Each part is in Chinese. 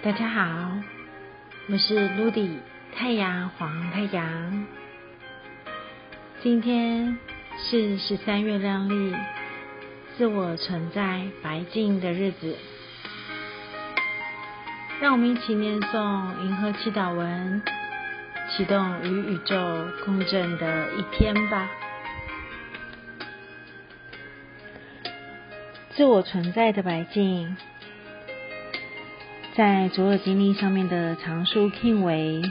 大家好，我是 Ludy 太阳黄太阳。今天是十三月亮丽自我存在白净的日子，让我们一起念诵银河祈祷文，启动与宇宙共振的一天吧。自我存在的白净。在左耳经历上面的常数 k 为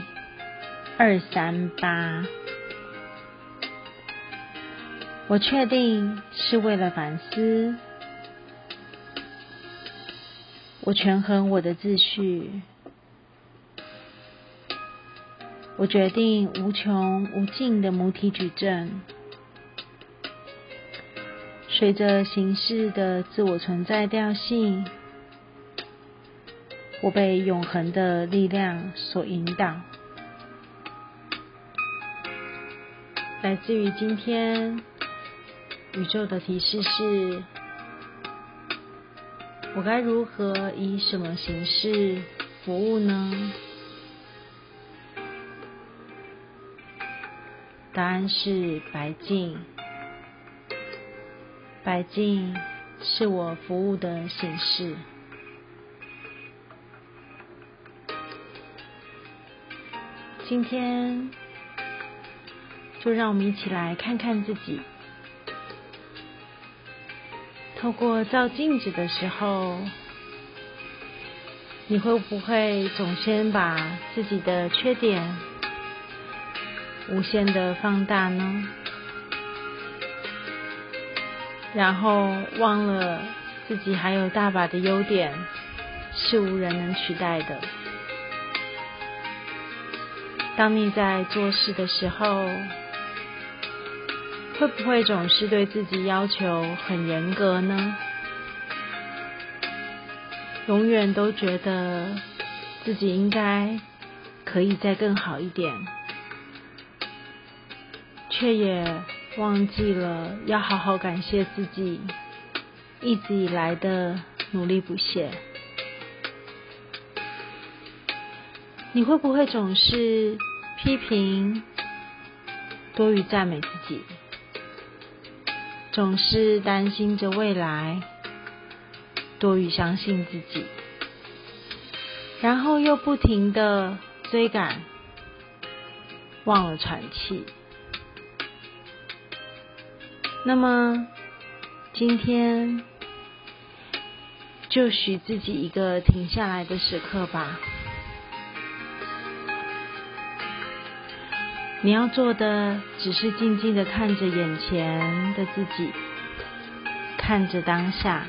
二三八，我确定是为了反思，我权衡我的秩序，我决定无穷无尽的母体矩阵，随着形式的自我存在调性。我被永恒的力量所引导，来自于今天宇宙的提示是：我该如何以什么形式服务呢？答案是白净，白净是我服务的形式。今天，就让我们一起来看看自己。透过照镜子的时候，你会不会总先把自己的缺点无限的放大呢？然后忘了自己还有大把的优点是无人能取代的。当你在做事的时候，会不会总是对自己要求很严格呢？永远都觉得自己应该可以再更好一点，却也忘记了要好好感谢自己一直以来的努力不懈。你会不会总是？批评多于赞美自己，总是担心着未来多于相信自己，然后又不停的追赶，忘了喘气。那么今天就许自己一个停下来的时刻吧。你要做的只是静静的看着眼前的自己，看着当下，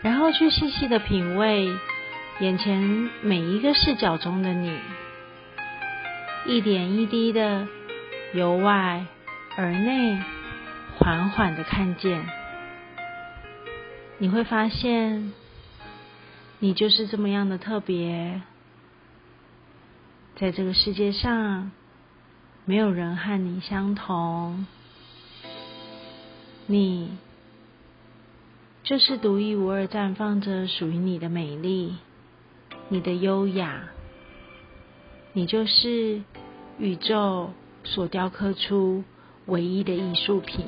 然后去细细的品味眼前每一个视角中的你，一点一滴的由外而内缓缓的看见，你会发现，你就是这么样的特别。在这个世界上，没有人和你相同，你就是独一无二绽放着属于你的美丽，你的优雅，你就是宇宙所雕刻出唯一的艺术品。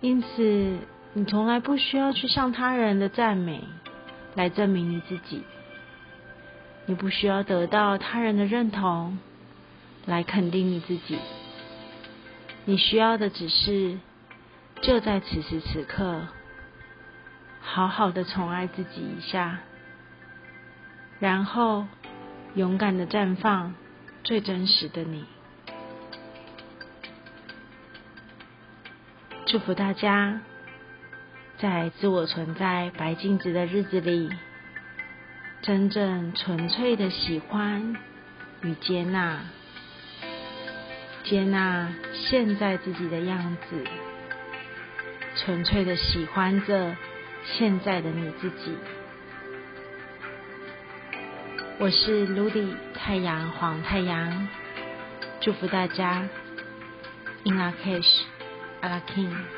因此，你从来不需要去向他人的赞美来证明你自己。你不需要得到他人的认同来肯定你自己，你需要的只是就在此时此刻，好好的宠爱自己一下，然后勇敢的绽放最真实的你。祝福大家在自我存在白镜子的日子里。真正纯粹的喜欢与接纳，接纳现在自己的样子，纯粹的喜欢着现在的你自己。我是 Ludy 太阳黄太阳，祝福大家 In La Cash, A La King。